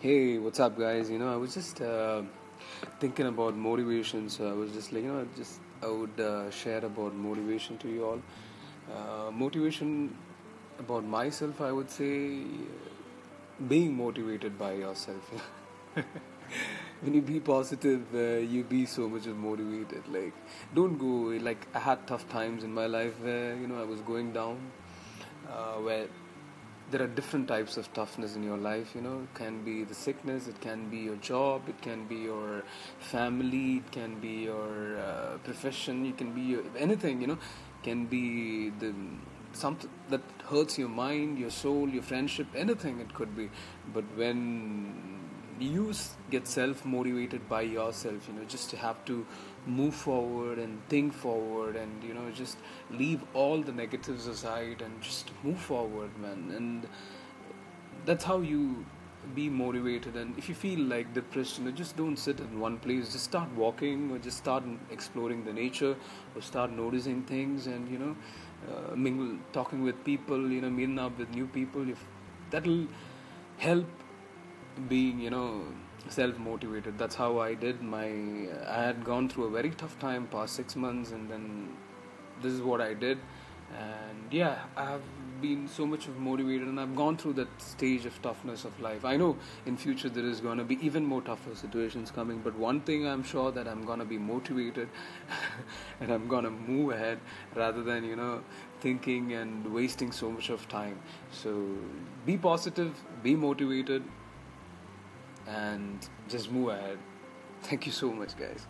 Hey, what's up, guys? You know, I was just uh, thinking about motivation, so I was just like, you know, just I would uh, share about motivation to you all. Uh, motivation about myself, I would say, being motivated by yourself. when you be positive, uh, you be so much motivated. Like, don't go. Like, I had tough times in my life where you know I was going down, uh, where there are different types of toughness in your life you know. It can be the sickness it can be your job it can be your family it can be your uh, profession it can be your, anything you know. It can be the something that hurts your mind your soul your friendship anything it could be. But when you get self motivated by yourself you know just to have to move forward and think forward and you know just leave all the negatives aside and just move forward man. And that's how you be motivated. And if you feel like depressed you know just don't sit in one place. Just start walking or just start exploring the nature or start noticing things and you know uh, mingle talking with people you know meeting up with new people. If that'll help being you know self motivated that's how i did my i had gone through a very tough time past 6 months and then this is what i did. And yeah i have been so much motivated and i've gone through that stage of toughness of life. I know in future there is going to be even more tougher situations coming but one thing i'm sure that i'm going to be motivated and i'm going to move ahead rather than you know thinking and wasting so much of time. So be positive be motivated and just move ahead. Thank you so much, guys.